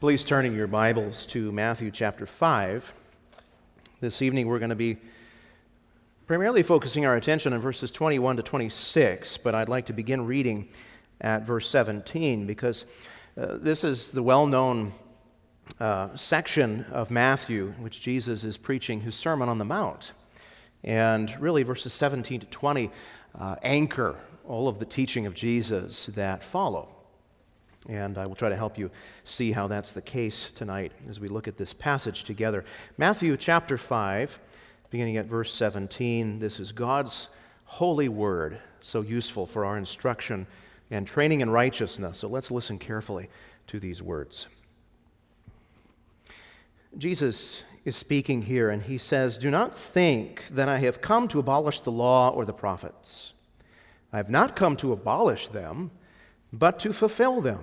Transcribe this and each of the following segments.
Please turn in your Bibles to Matthew chapter 5. This evening we're going to be primarily focusing our attention on verses 21 to 26, but I'd like to begin reading at verse 17 because uh, this is the well known uh, section of Matthew which Jesus is preaching his Sermon on the Mount. And really, verses 17 to 20 uh, anchor all of the teaching of Jesus that follow. And I will try to help you see how that's the case tonight as we look at this passage together. Matthew chapter 5, beginning at verse 17. This is God's holy word, so useful for our instruction and training in righteousness. So let's listen carefully to these words. Jesus is speaking here, and he says, Do not think that I have come to abolish the law or the prophets. I have not come to abolish them, but to fulfill them.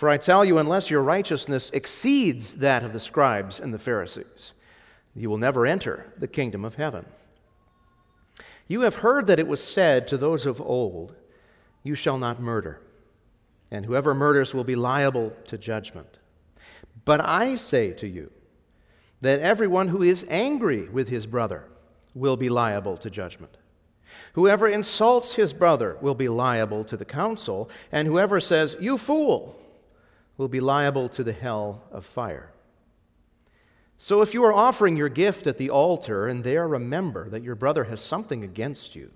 For I tell you, unless your righteousness exceeds that of the scribes and the Pharisees, you will never enter the kingdom of heaven. You have heard that it was said to those of old, You shall not murder, and whoever murders will be liable to judgment. But I say to you that everyone who is angry with his brother will be liable to judgment. Whoever insults his brother will be liable to the council, and whoever says, You fool, will be liable to the hell of fire. So if you are offering your gift at the altar and there remember that your brother has something against you,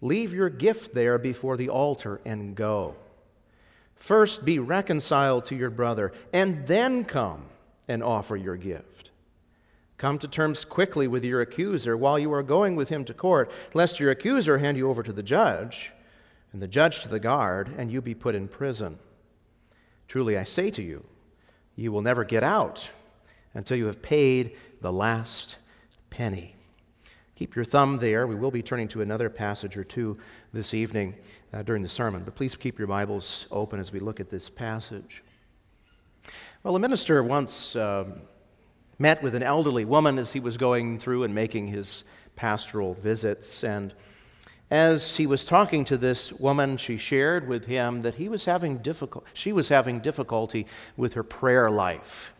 leave your gift there before the altar and go. First be reconciled to your brother, and then come and offer your gift. Come to terms quickly with your accuser while you are going with him to court, lest your accuser hand you over to the judge, and the judge to the guard, and you be put in prison. Truly I say to you, you will never get out until you have paid the last penny. Keep your thumb there. We will be turning to another passage or two this evening uh, during the sermon, but please keep your Bibles open as we look at this passage. Well, a minister once uh, met with an elderly woman as he was going through and making his pastoral visits, and as he was talking to this woman, she shared with him that he was having difficult, she was having difficulty with her prayer life.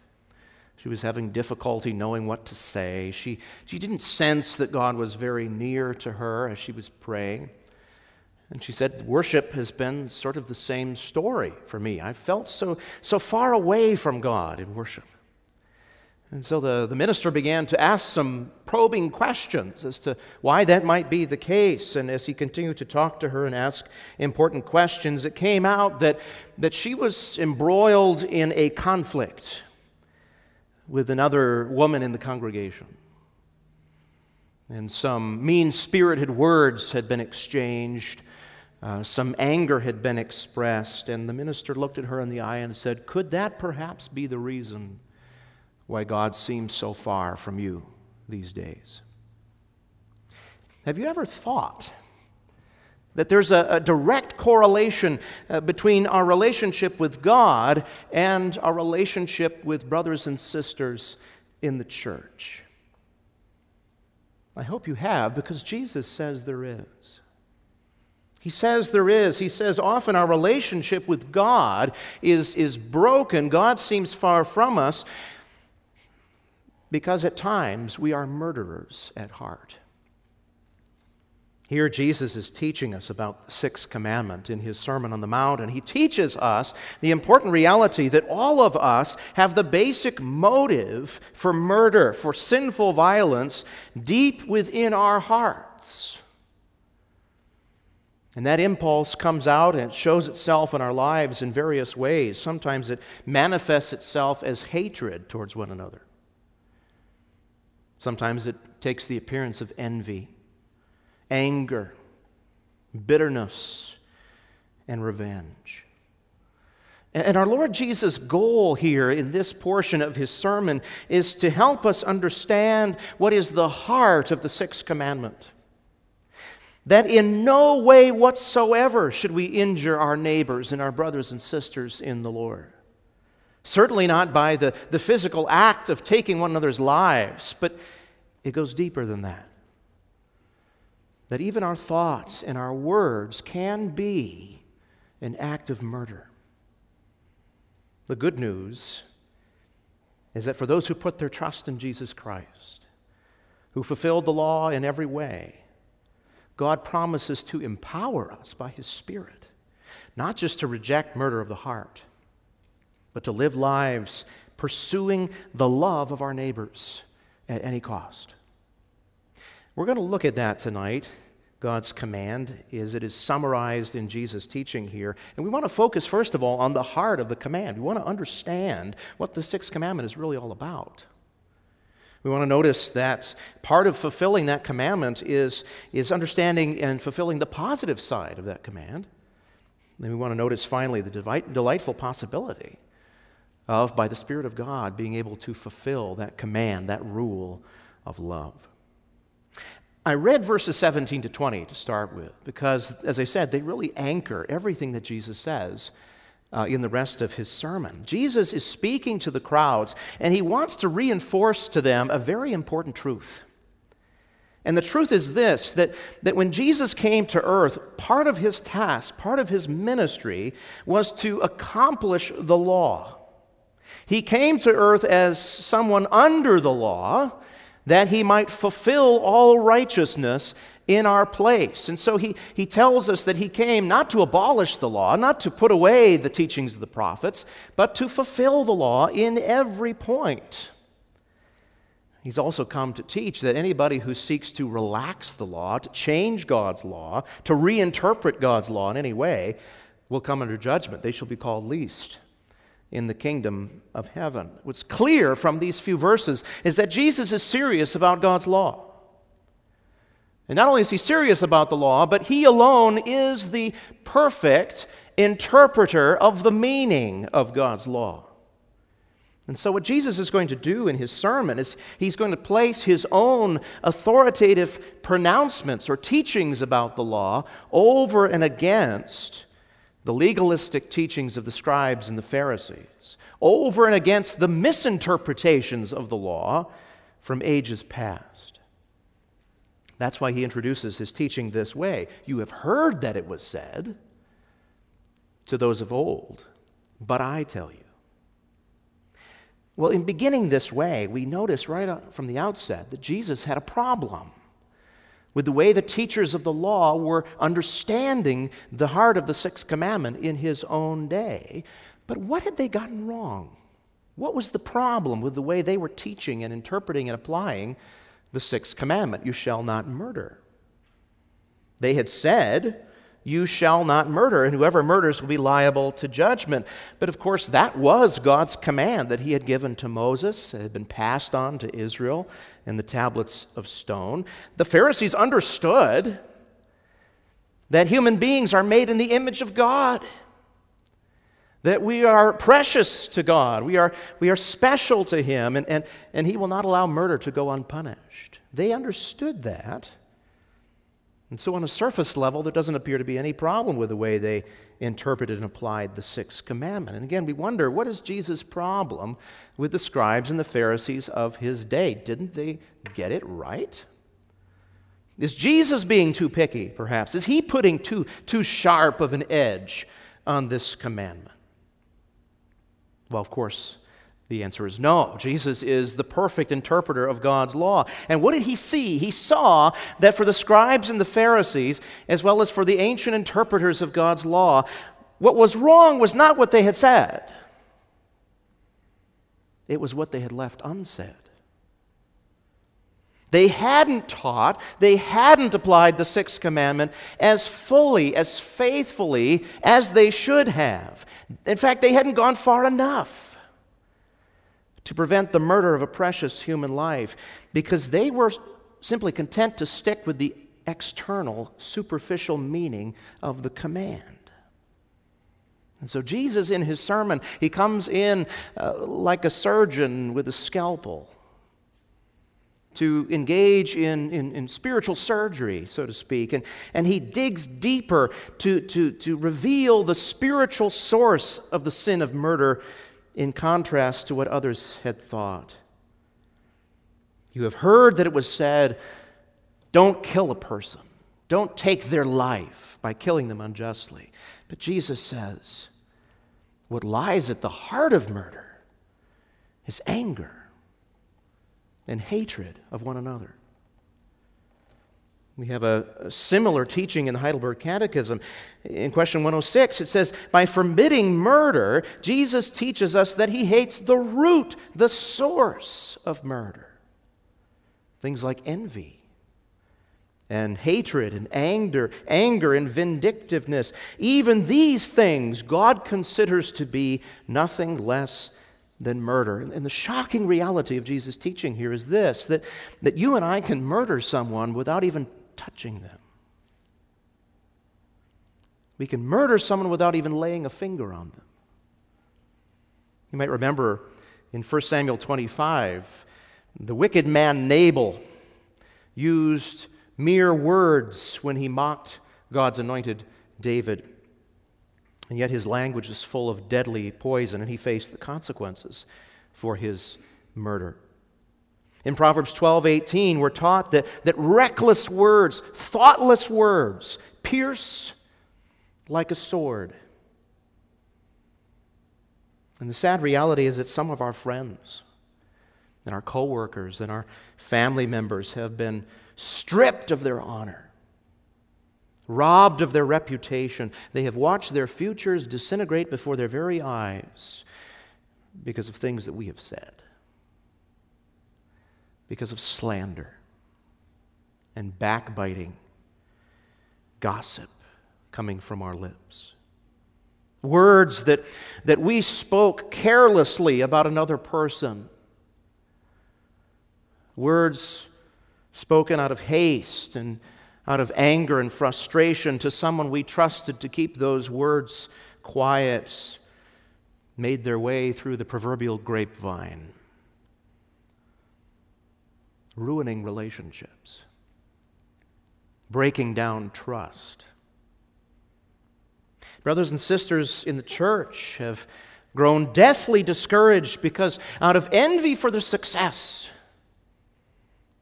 She was having difficulty knowing what to say. She, she didn't sense that God was very near to her as she was praying. And she said, Worship has been sort of the same story for me. I felt so, so far away from God in worship. And so the, the minister began to ask some probing questions as to why that might be the case. And as he continued to talk to her and ask important questions, it came out that, that she was embroiled in a conflict with another woman in the congregation. And some mean spirited words had been exchanged, uh, some anger had been expressed, and the minister looked at her in the eye and said, Could that perhaps be the reason? Why God seems so far from you these days. Have you ever thought that there's a, a direct correlation uh, between our relationship with God and our relationship with brothers and sisters in the church? I hope you have, because Jesus says there is. He says there is. He says often our relationship with God is, is broken. God seems far from us because at times we are murderers at heart. Here, Jesus is teaching us about the sixth commandment in his Sermon on the Mount, and he teaches us the important reality that all of us have the basic motive for murder, for sinful violence, deep within our hearts. And that impulse comes out and it shows itself in our lives in various ways. Sometimes it manifests itself as hatred towards one another. Sometimes it takes the appearance of envy, anger, bitterness, and revenge. And our Lord Jesus' goal here in this portion of his sermon is to help us understand what is the heart of the sixth commandment. That in no way whatsoever should we injure our neighbors and our brothers and sisters in the Lord. Certainly not by the, the physical act of taking one another's lives, but it goes deeper than that. That even our thoughts and our words can be an act of murder. The good news is that for those who put their trust in Jesus Christ, who fulfilled the law in every way, God promises to empower us by His Spirit, not just to reject murder of the heart, but to live lives pursuing the love of our neighbors at any cost. We're going to look at that tonight God's command is it is summarized in Jesus' teaching here. And we want to focus, first of all, on the heart of the command. We want to understand what the sixth commandment is really all about. We want to notice that part of fulfilling that commandment is, is understanding and fulfilling the positive side of that command. Then we want to notice finally the delight, delightful possibility of, by the Spirit of God, being able to fulfill that command, that rule of love. I read verses 17 to 20 to start with because, as I said, they really anchor everything that Jesus says uh, in the rest of his sermon. Jesus is speaking to the crowds, and he wants to reinforce to them a very important truth. And the truth is this that, that when Jesus came to earth, part of his task, part of his ministry, was to accomplish the law. He came to earth as someone under the law that he might fulfill all righteousness in our place. And so he, he tells us that he came not to abolish the law, not to put away the teachings of the prophets, but to fulfill the law in every point. He's also come to teach that anybody who seeks to relax the law, to change God's law, to reinterpret God's law in any way, will come under judgment. They shall be called least in the kingdom of heaven. What's clear from these few verses is that Jesus is serious about God's law. And not only is he serious about the law, but he alone is the perfect interpreter of the meaning of God's law. And so, what Jesus is going to do in his sermon is he's going to place his own authoritative pronouncements or teachings about the law over and against the legalistic teachings of the scribes and the Pharisees, over and against the misinterpretations of the law from ages past. That's why he introduces his teaching this way. You have heard that it was said to those of old, but I tell you. Well, in beginning this way, we notice right from the outset that Jesus had a problem with the way the teachers of the law were understanding the heart of the sixth commandment in his own day. But what had they gotten wrong? What was the problem with the way they were teaching and interpreting and applying the sixth commandment? You shall not murder. They had said, you shall not murder, and whoever murders will be liable to judgment. But of course, that was God's command that he had given to Moses, it had been passed on to Israel in the tablets of stone. The Pharisees understood that human beings are made in the image of God. That we are precious to God. We are, we are special to Him, and, and, and He will not allow murder to go unpunished. They understood that. And so, on a surface level, there doesn't appear to be any problem with the way they interpreted and applied the sixth commandment. And again, we wonder what is Jesus' problem with the scribes and the Pharisees of his day? Didn't they get it right? Is Jesus being too picky, perhaps? Is he putting too, too sharp of an edge on this commandment? Well, of course, the answer is no. Jesus is the perfect interpreter of God's law. And what did he see? He saw that for the scribes and the Pharisees, as well as for the ancient interpreters of God's law, what was wrong was not what they had said, it was what they had left unsaid. They hadn't taught, they hadn't applied the sixth commandment as fully, as faithfully as they should have. In fact, they hadn't gone far enough to prevent the murder of a precious human life because they were simply content to stick with the external, superficial meaning of the command. And so, Jesus, in his sermon, he comes in uh, like a surgeon with a scalpel to engage in, in, in, spiritual surgery, so to speak. And, and he digs deeper to, to, to reveal the spiritual source of the sin of murder in contrast to what others had thought. You have heard that it was said, don't kill a person, don't take their life by killing them unjustly. But Jesus says, what lies at the heart of murder is anger and hatred of one another. We have a, similar teaching in the Heidelberg Catechism. In question 106, it says, By forbidding murder, Jesus teaches us that he hates the root, the source of murder. Things like envy and hatred and anger, anger and vindictiveness. Even these things God considers to be nothing less than murder. And the shocking reality of Jesus' teaching here is this that, that you and I can murder someone without even touching them. We can murder someone without even laying a finger on them. You might remember in 1 Samuel 25, the wicked man Nabal used mere words when he mocked God's anointed David. And yet his language is full of deadly poison, and he faced the consequences for his murder. In Proverbs 12 18, we're taught that, that reckless words, thoughtless words, pierce like a sword. And the sad reality is that some of our friends and our coworkers and our family members have been stripped of their honor robbed of their reputation. They have watched their futures disintegrate before their very eyes because of things that we have said, because of slander and backbiting, gossip coming from our lips. Words that, that we spoke carelessly about another person. Words spoken out of haste and out of anger and frustration to someone we trusted to keep those words quiet, made their way through the proverbial grapevine, ruining relationships, breaking down trust. Brothers and sisters in the church have grown deathly discouraged because, out of envy for their success,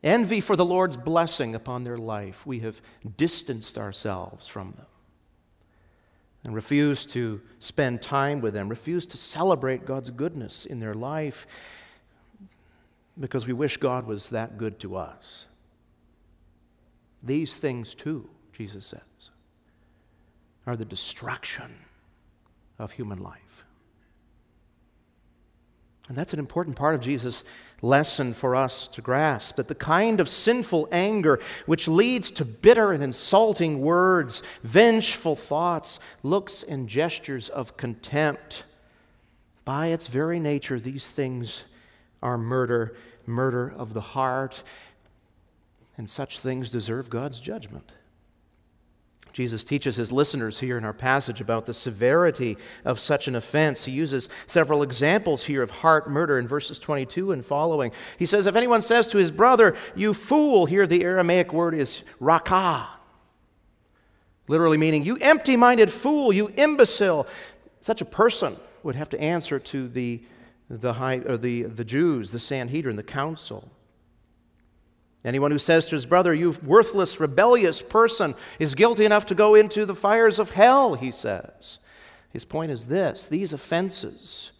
envy for the Lord's blessing upon their life, we have distanced ourselves from them and refused to spend time with them, refused to celebrate God's goodness in their life because we wish God was that good to us. These things, too, Jesus says, are the destruction of human life. And that's an important part of Jesus' lesson for us to grasp that the kind of sinful anger which leads to bitter and insulting words, vengeful thoughts, looks, and gestures of contempt, by its very nature, these things are murder, murder of the heart, and such things deserve God's judgment. Jesus teaches his listeners here in our passage about the severity of such an offense. He uses several examples here of heart murder in verses 22 and following. He says, If anyone says to his brother, You fool, here the Aramaic word is rakah, literally meaning, You empty minded fool, you imbecile. Such a person would have to answer to the, the, high, or the, the Jews, the Sanhedrin, the council. Anyone who says to his brother, You worthless, rebellious person, is guilty enough to go into the fires of hell, he says. His point is this these offenses,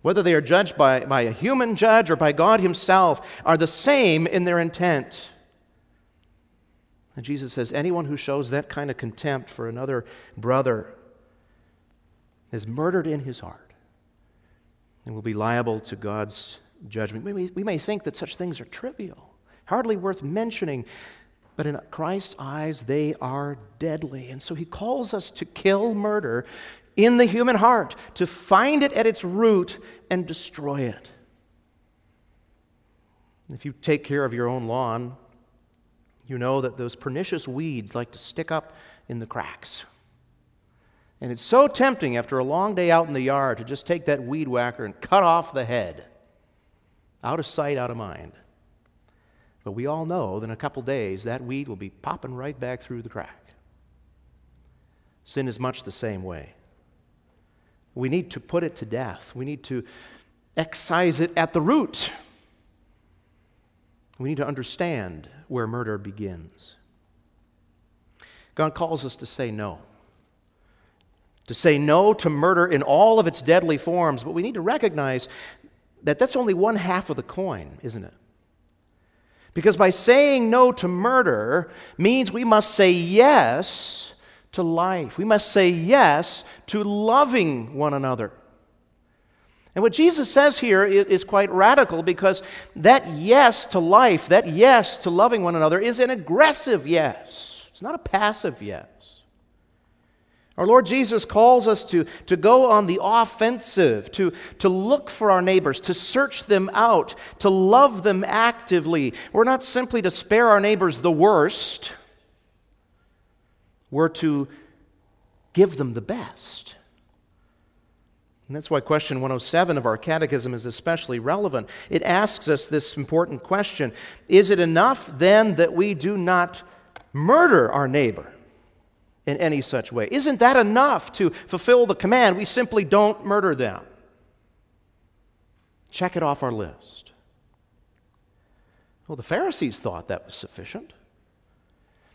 whether they are judged by, by a human judge or by God Himself, are the same in their intent. And Jesus says, Anyone who shows that kind of contempt for another brother is murdered in his heart and will be liable to God's judgment. We we may think that such things are trivial hardly worth mentioning. But in Christ's eyes, they are deadly. And so he calls us to kill murder in the human heart, to find it at its root and destroy it. If you take care of your own lawn, you know that those pernicious weeds like to stick up in the cracks. And it's so tempting after a long day out in the yard to just take that weed whacker and cut off the head. Out of sight, out of mind. But we all know that in a couple days that weed will be popping right back through the crack. Sin is much the same way. We need to put it to death. We need to excise it at the root. We need to understand where murder begins. God calls us to say no. To say no to murder in all of its deadly forms, but we need to recognize that that's only one half of the coin, isn't it? Because by saying no to murder means we must say yes to life. We must say yes to loving one another. And what Jesus says here is, quite radical because that yes to life, that yes to loving one another, is an aggressive yes. It's not a passive yes. Our Lord Jesus calls us to, to go on the offensive, to, to look for our neighbors, to search them out, to love them actively. We're not simply to spare our neighbors the worst, we're to give them the best. And that's why question 107 of our catechism is especially relevant. It asks us this important question Is it enough then that we do not murder our neighbor in any such way? Isn't that enough to fulfill the command? We simply don't murder them. Check it off our list. Well, the Pharisees thought that was sufficient.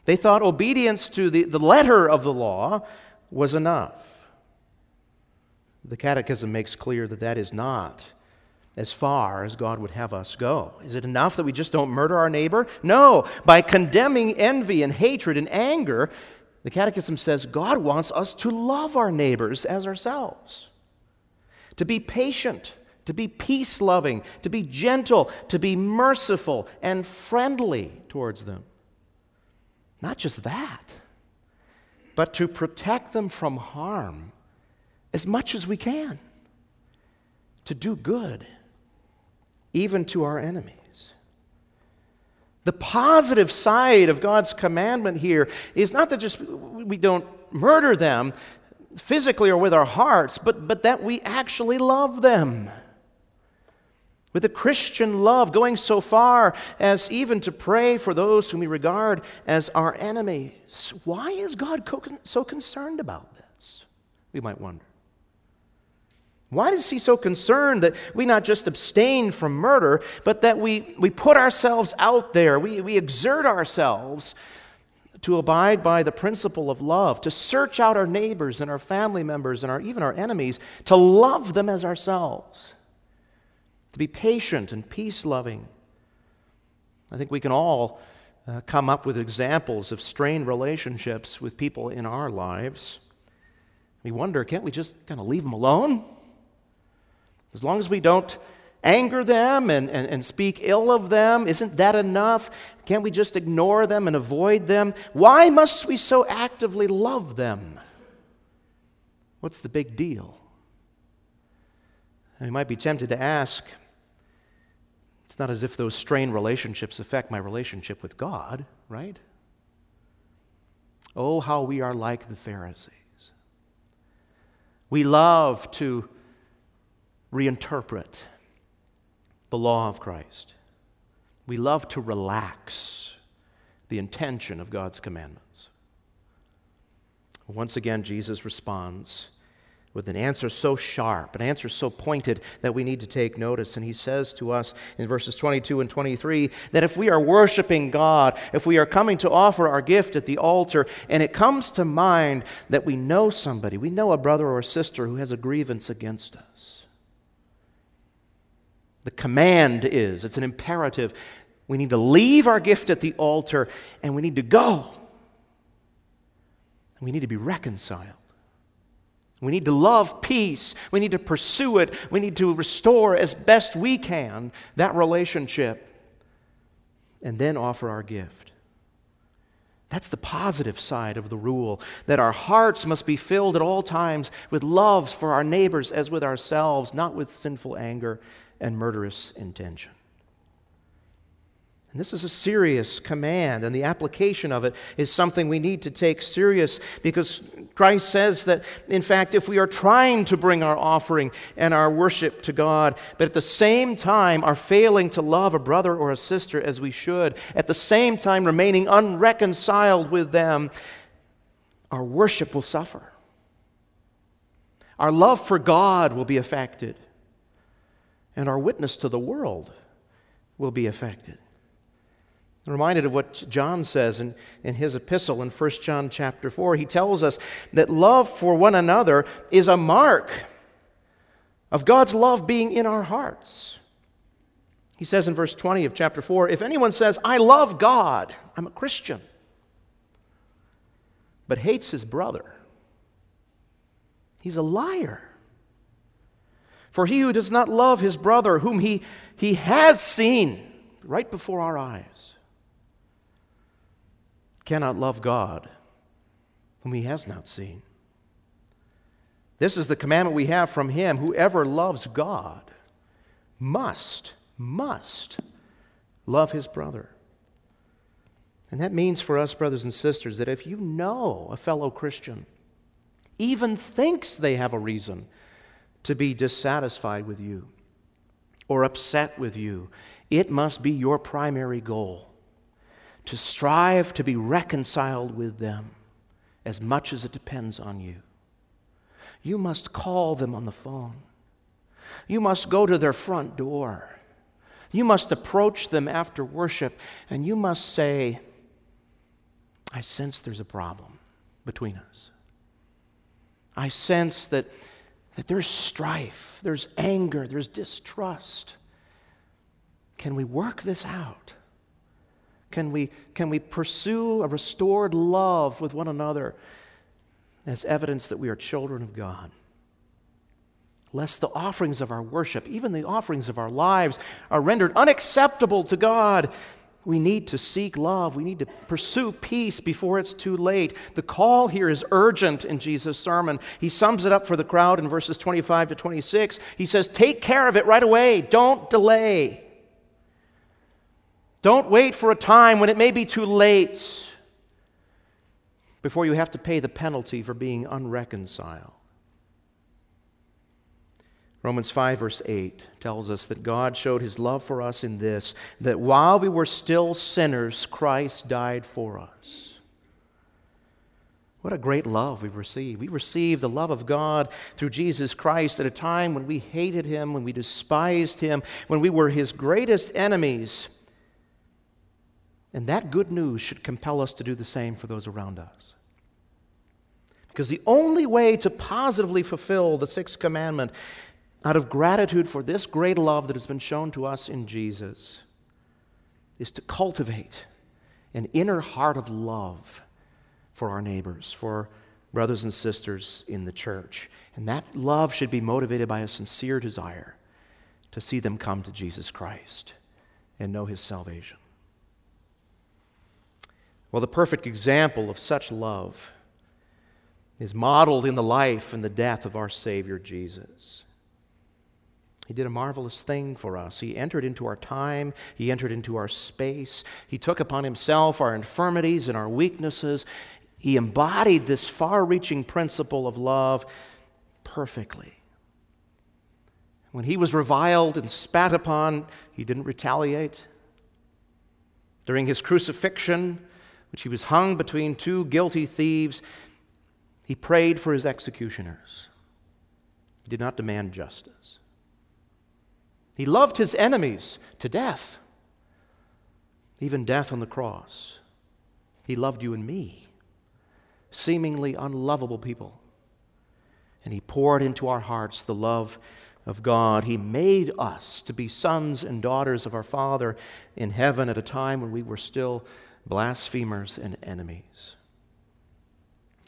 They thought obedience to the, the letter of the law was enough. The Catechism makes clear that that is not as far as God would have us go. Is it enough that we just don't murder our neighbor? No. By condemning envy and hatred and anger, the Catechism says God wants us to love our neighbors as ourselves, to be patient, to be peace loving, to be gentle, to be merciful and friendly towards them. Not just that, but to protect them from harm as much as we can to do good, even to our enemies. The positive side of God's commandment here is not that just we don't murder them physically or with our hearts, but, but that we actually love them. With a Christian love, going so far as even to pray for those whom we regard as our enemies. Why is God so concerned about this? We might wonder. Why is he so concerned that we not just abstain from murder, but that we, we put ourselves out there, we, we exert ourselves to abide by the principle of love, to search out our neighbors and our family members and our, even our enemies, to love them as ourselves, to be patient and peace loving? I think we can all uh, come up with examples of strained relationships with people in our lives. We wonder, can't we just kind of leave them alone? As long as we don't anger them and, and, and speak ill of them, isn't that enough? Can't we just ignore them and avoid them? Why must we so actively love them? What's the big deal? And you might be tempted to ask, it's not as if those strained relationships affect my relationship with God, right? Oh, how we are like the Pharisees. We love to reinterpret the law of Christ. We love to relax the intention of God's commandments. Once again, Jesus responds with an answer so sharp, an answer so pointed that we need to take notice. And he says to us in verses 22 and 23 that if we are worshiping God, if we are coming to offer our gift at the altar, and it comes to mind that we know somebody, we know a brother or a sister who has a grievance against us, the command is it's an imperative. We need to leave our gift at the altar and we need to go. We need to be reconciled. We need to love peace. We need to pursue it. We need to restore as best we can that relationship and then offer our gift. That's the positive side of the rule that our hearts must be filled at all times with love for our neighbors as with ourselves, not with sinful anger and murderous intention. And this is a serious command, and the application of it is something we need to take serious because Christ says that, in fact, if we are trying to bring our offering and our worship to God, but at the same time are failing to love a brother or a sister as we should, at the same time remaining unreconciled with them, our worship will suffer. Our love for God will be affected, and our witness to the world will be affected. I'm reminded of what John says in, in his epistle in 1 John chapter 4. He tells us that love for one another is a mark of God's love being in our hearts. He says in verse 20 of chapter 4 if anyone says, I love God, I'm a Christian, but hates his brother, he's a liar. For he who does not love his brother, whom he, he has seen right before our eyes, cannot love God whom he has not seen. This is the commandment we have from him whoever loves God must, must love his brother. And that means for us, brothers and sisters, that if you know a fellow Christian even thinks they have a reason to be dissatisfied with you or upset with you, it must be your primary goal to strive to be reconciled with them as much as it depends on you. You must call them on the phone. You must go to their front door. You must approach them after worship and you must say, I sense there's a problem between us. I sense that, that there's strife, there's anger, there's distrust. Can we work this out? Can we, can we pursue a restored love with one another as evidence that we are children of God? Lest the offerings of our worship, even the offerings of our lives, are rendered unacceptable to God. We need to seek love. We need to pursue peace before it's too late. The call here is urgent in Jesus' sermon. He sums it up for the crowd in verses 25 to 26. He says, Take care of it right away, don't delay. Don't wait for a time when it may be too late before you have to pay the penalty for being unreconciled. Romans 5, verse 8 tells us that God showed his love for us in this that while we were still sinners, Christ died for us. What a great love we've received. We received the love of God through Jesus Christ at a time when we hated him, when we despised him, when we were his greatest enemies. And that good news should compel us to do the same for those around us. Because the only way to positively fulfill the sixth commandment out of gratitude for this great love that has been shown to us in Jesus is to cultivate an inner heart of love for our neighbors, for brothers and sisters in the church. And that love should be motivated by a sincere desire to see them come to Jesus Christ and know his salvation. Well, the perfect example of such love is modeled in the life and the death of our Savior Jesus. He did a marvelous thing for us. He entered into our time, He entered into our space. He took upon Himself our infirmities and our weaknesses. He embodied this far reaching principle of love perfectly. When He was reviled and spat upon, He didn't retaliate. During His crucifixion, which he was hung between two guilty thieves, he prayed for his executioners. He did not demand justice. He loved his enemies to death, even death on the cross. He loved you and me, seemingly unlovable people. And he poured into our hearts the love of God. He made us to be sons and daughters of our Father in heaven at a time when we were still blasphemers, and enemies.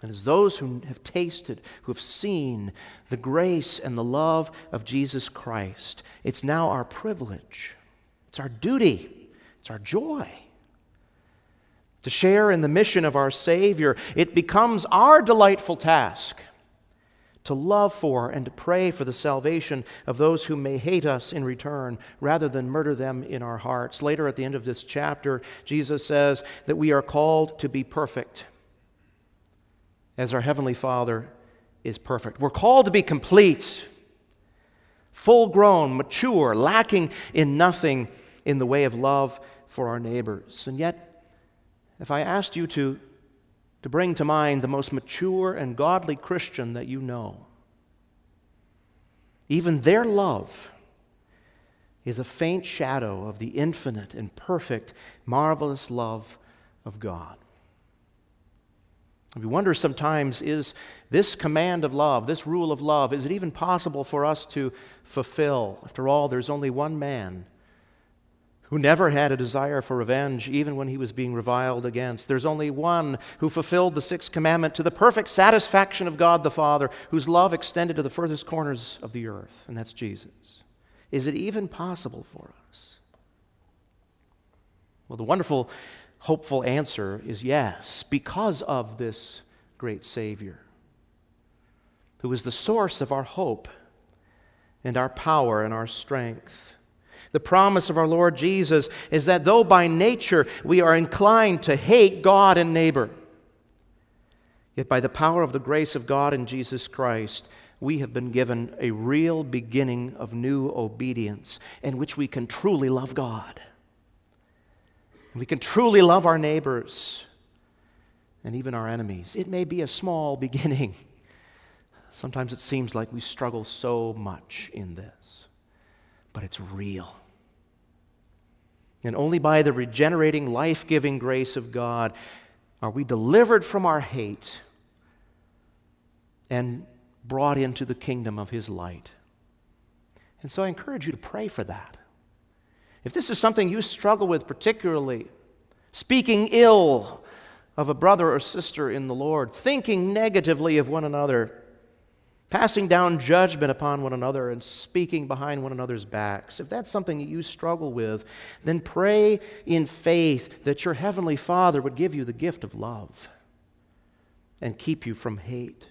And as those who have tasted, who have seen the grace and the love of Jesus Christ, it's now our privilege, it's our duty, it's our joy to share in the mission of our Savior. It becomes our delightful task to love for and to pray for the salvation of those who may hate us in return, rather than murder them in our hearts. Later at the end of this chapter, Jesus says that we are called to be perfect as our Heavenly Father is perfect. We're called to be complete, full grown, mature, lacking in nothing in the way of love for our neighbors. And yet, if I asked you to to bring to mind the most mature and godly Christian that you know. Even their love is a faint shadow of the infinite and perfect, marvelous love of God. We wonder sometimes is this command of love, this rule of love, is it even possible for us to fulfill? After all, there's only one man who never had a desire for revenge, even when he was being reviled against. There's only one who fulfilled the sixth commandment to the perfect satisfaction of God the Father, whose love extended to the furthest corners of the earth, and that's Jesus. Is it even possible for us? Well, the wonderful, hopeful answer is yes, because of this great Savior, who is the source of our hope and our power and our strength. The promise of our Lord Jesus is that though by nature we are inclined to hate God and neighbor, yet by the power of the grace of God in Jesus Christ, we have been given a real beginning of new obedience in which we can truly love God. We can truly love our neighbors and even our enemies. It may be a small beginning. Sometimes it seems like we struggle so much in this, but it's real. And only by the regenerating, life giving grace of God are we delivered from our hate and brought into the kingdom of His light. And so I encourage you to pray for that. If this is something you struggle with particularly, speaking ill of a brother or sister in the Lord, thinking negatively of one another, passing down judgment upon one another and speaking behind one another's backs, if that's something that you struggle with, then pray in faith that your Heavenly Father would give you the gift of love and keep you from hate.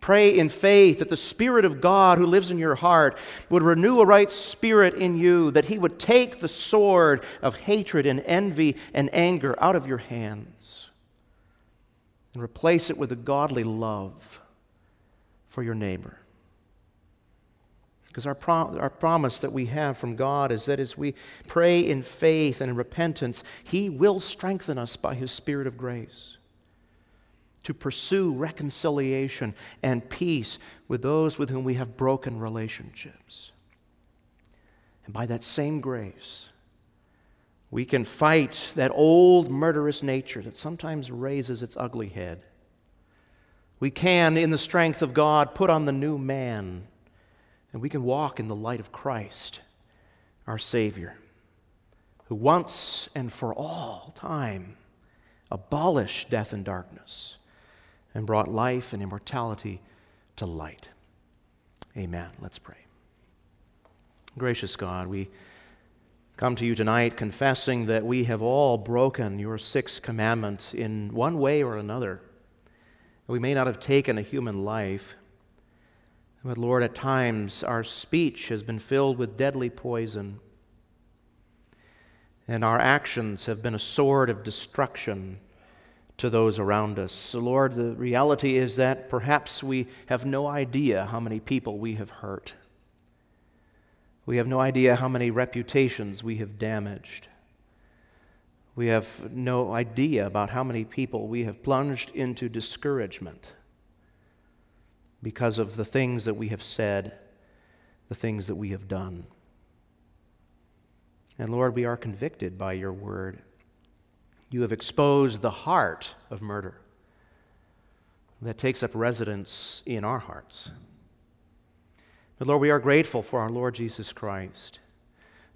Pray in faith that the Spirit of God who lives in your heart would renew a right spirit in you, that He would take the sword of hatred and envy and anger out of your hands and replace it with a godly love for your neighbor. Because our, pro- our promise that we have from God is that as we pray in faith and in repentance, He will strengthen us by His Spirit of grace to pursue reconciliation and peace with those with whom we have broken relationships. And by that same grace, we can fight that old murderous nature that sometimes raises its ugly head we can, in the strength of God, put on the new man, and we can walk in the light of Christ, our Savior, who once and for all time abolished death and darkness and brought life and immortality to light. Amen. Let's pray. Gracious God, we come to you tonight confessing that we have all broken your sixth commandment in one way or another. We may not have taken a human life, but Lord, at times our speech has been filled with deadly poison, and our actions have been a sword of destruction to those around us. So, Lord, the reality is that perhaps we have no idea how many people we have hurt. We have no idea how many reputations we have damaged. We have no idea about how many people we have plunged into discouragement because of the things that we have said, the things that we have done. And Lord, we are convicted by your word. You have exposed the heart of murder that takes up residence in our hearts. But Lord, we are grateful for our Lord Jesus Christ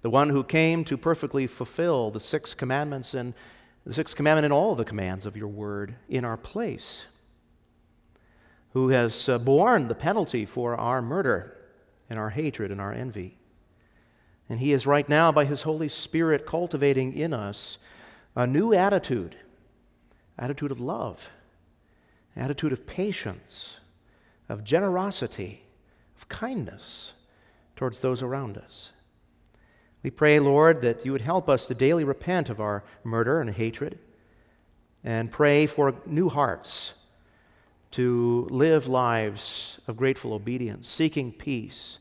the one who came to perfectly fulfill the six commandments and the sixth commandment and all the commands of your word in our place, who has uh, borne the penalty for our murder and our hatred and our envy. And he is right now, by his Holy Spirit, cultivating in us a new attitude attitude of love, attitude of patience, of generosity, of kindness towards those around us. We pray, Lord, that you would help us to daily repent of our murder and hatred and pray for new hearts to live lives of grateful obedience, seeking peace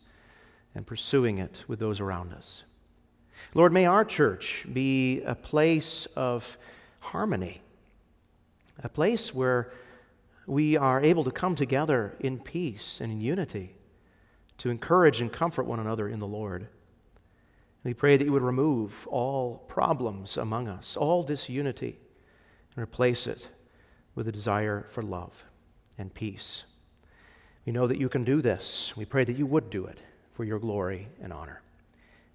and pursuing it with those around us. Lord, may our church be a place of harmony, a place where we are able to come together in peace and in unity to encourage and comfort one another in the Lord. We pray that you would remove all problems among us, all disunity, and replace it with a desire for love and peace. We know that you can do this. We pray that you would do it for your glory and honor.